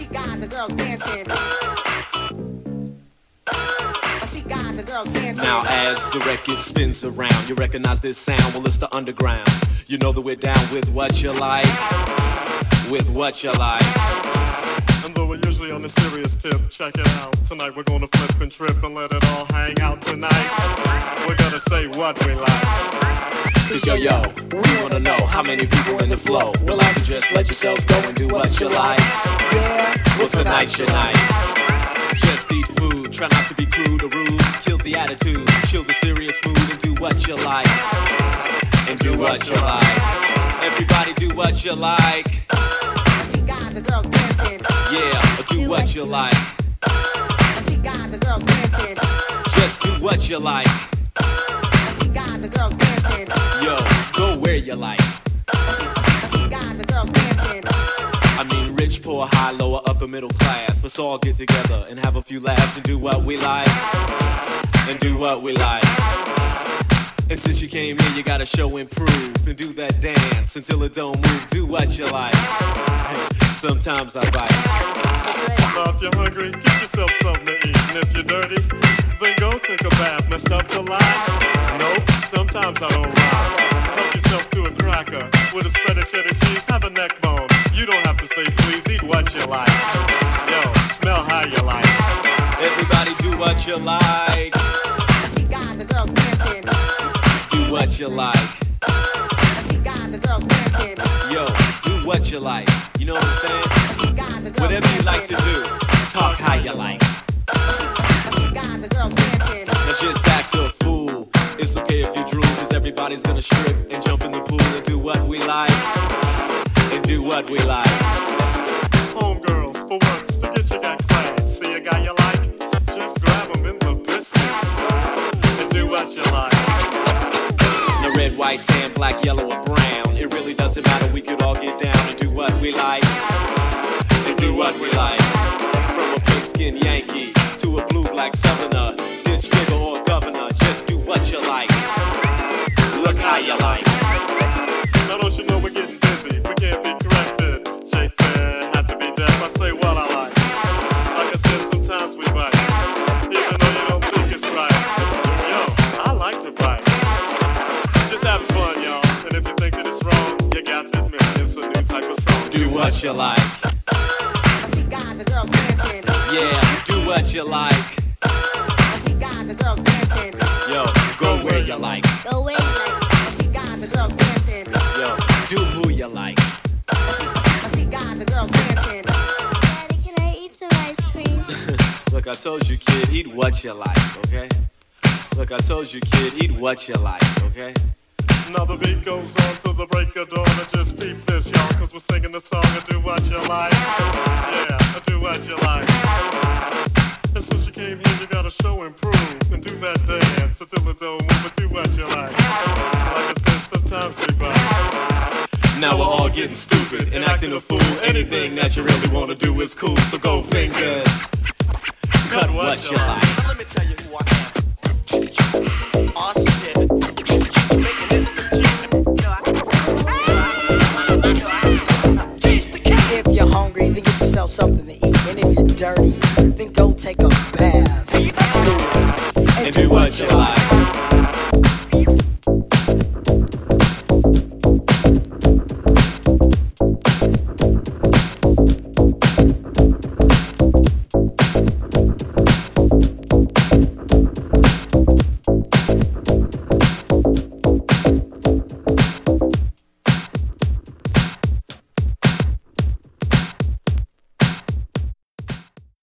see guys and girls dancing. I see guys and girls dancing. Now as the record spins around, you recognize this sound, well it's the underground. You know that we're down with what you like, with what you like. And though we're usually on a serious tip, check it out. Tonight we're gonna flip and trip and let it all hang out tonight. We're gonna say what we like. Cause yo yo, we wanna know how many people in the flow. Will have to just let yourselves go and do what you like. Yeah, Well tonight's your night. Just eat food, try not to be crude or rude. Kill the attitude, chill the serious mood and do what you like. And do what you like. Everybody do what you like. I see guys and girls dancing. Yeah, do what you like. I see guys and girls dancing. Just do what you like. I guys and girls dancing. Yo, go where you like. I see, I see, I see guys and girls dancing. I mean, rich, poor, high, lower, upper, middle class. Let's all get together and have a few laughs and do what we like. And do what we like. And since you came here, you gotta show and prove and do that dance until it don't move. Do what you like. Sometimes I bite. Now if you're hungry, get yourself something to eat. And if you're dirty, then go take a bath. Messed up the line? Nope, sometimes I don't rhyme. Help yourself to a cracker with a spread of cheddar cheese. Have a neck bone. You don't have to say please, eat what you like. Yo, smell how you like. Everybody do what you like. I see guys and girls dancing. Do what you like. I see guys and girls dancing. Yo, do what you like. You know what I'm saying? I see guys and girls Whatever you like to do, talk how you like. I see, I see, I see guys and girls dancing. Now just act a white, tan, black, yellow, or brown. It really doesn't matter, we could all get down and do what we like. And do what we like. From a pink skin Yankee to a blue black southerner. Ditch nigga or governor, just do what you like. Look how you like. Now don't you what you like. I see guys and girls dancing. Yeah, do what you like. I see guys and girls dancing. Yo, go where you like. Go away, like, I see guys and girls dancing. Yo, do who you like. I see, I see, I see guys and girls dancing. Daddy, can I eat some ice cream? Look, I told you, kid, eat what you like, okay? Look, I told you, kid, eat what you like, okay? Now the beat goes on till the break of dawn. And just peep this, y'all, cause we're singing the song and do what you like. Yeah, do what you like. And since you came here, you gotta show and prove and do that dance until it don't move, but do what you like. Like I said, sometimes we bite. Now we're all getting stupid and acting a fool. Anything that you really wanna do is cool, so go fingers. Cut what you like. Let me tell you something to eat. And if you're dirty,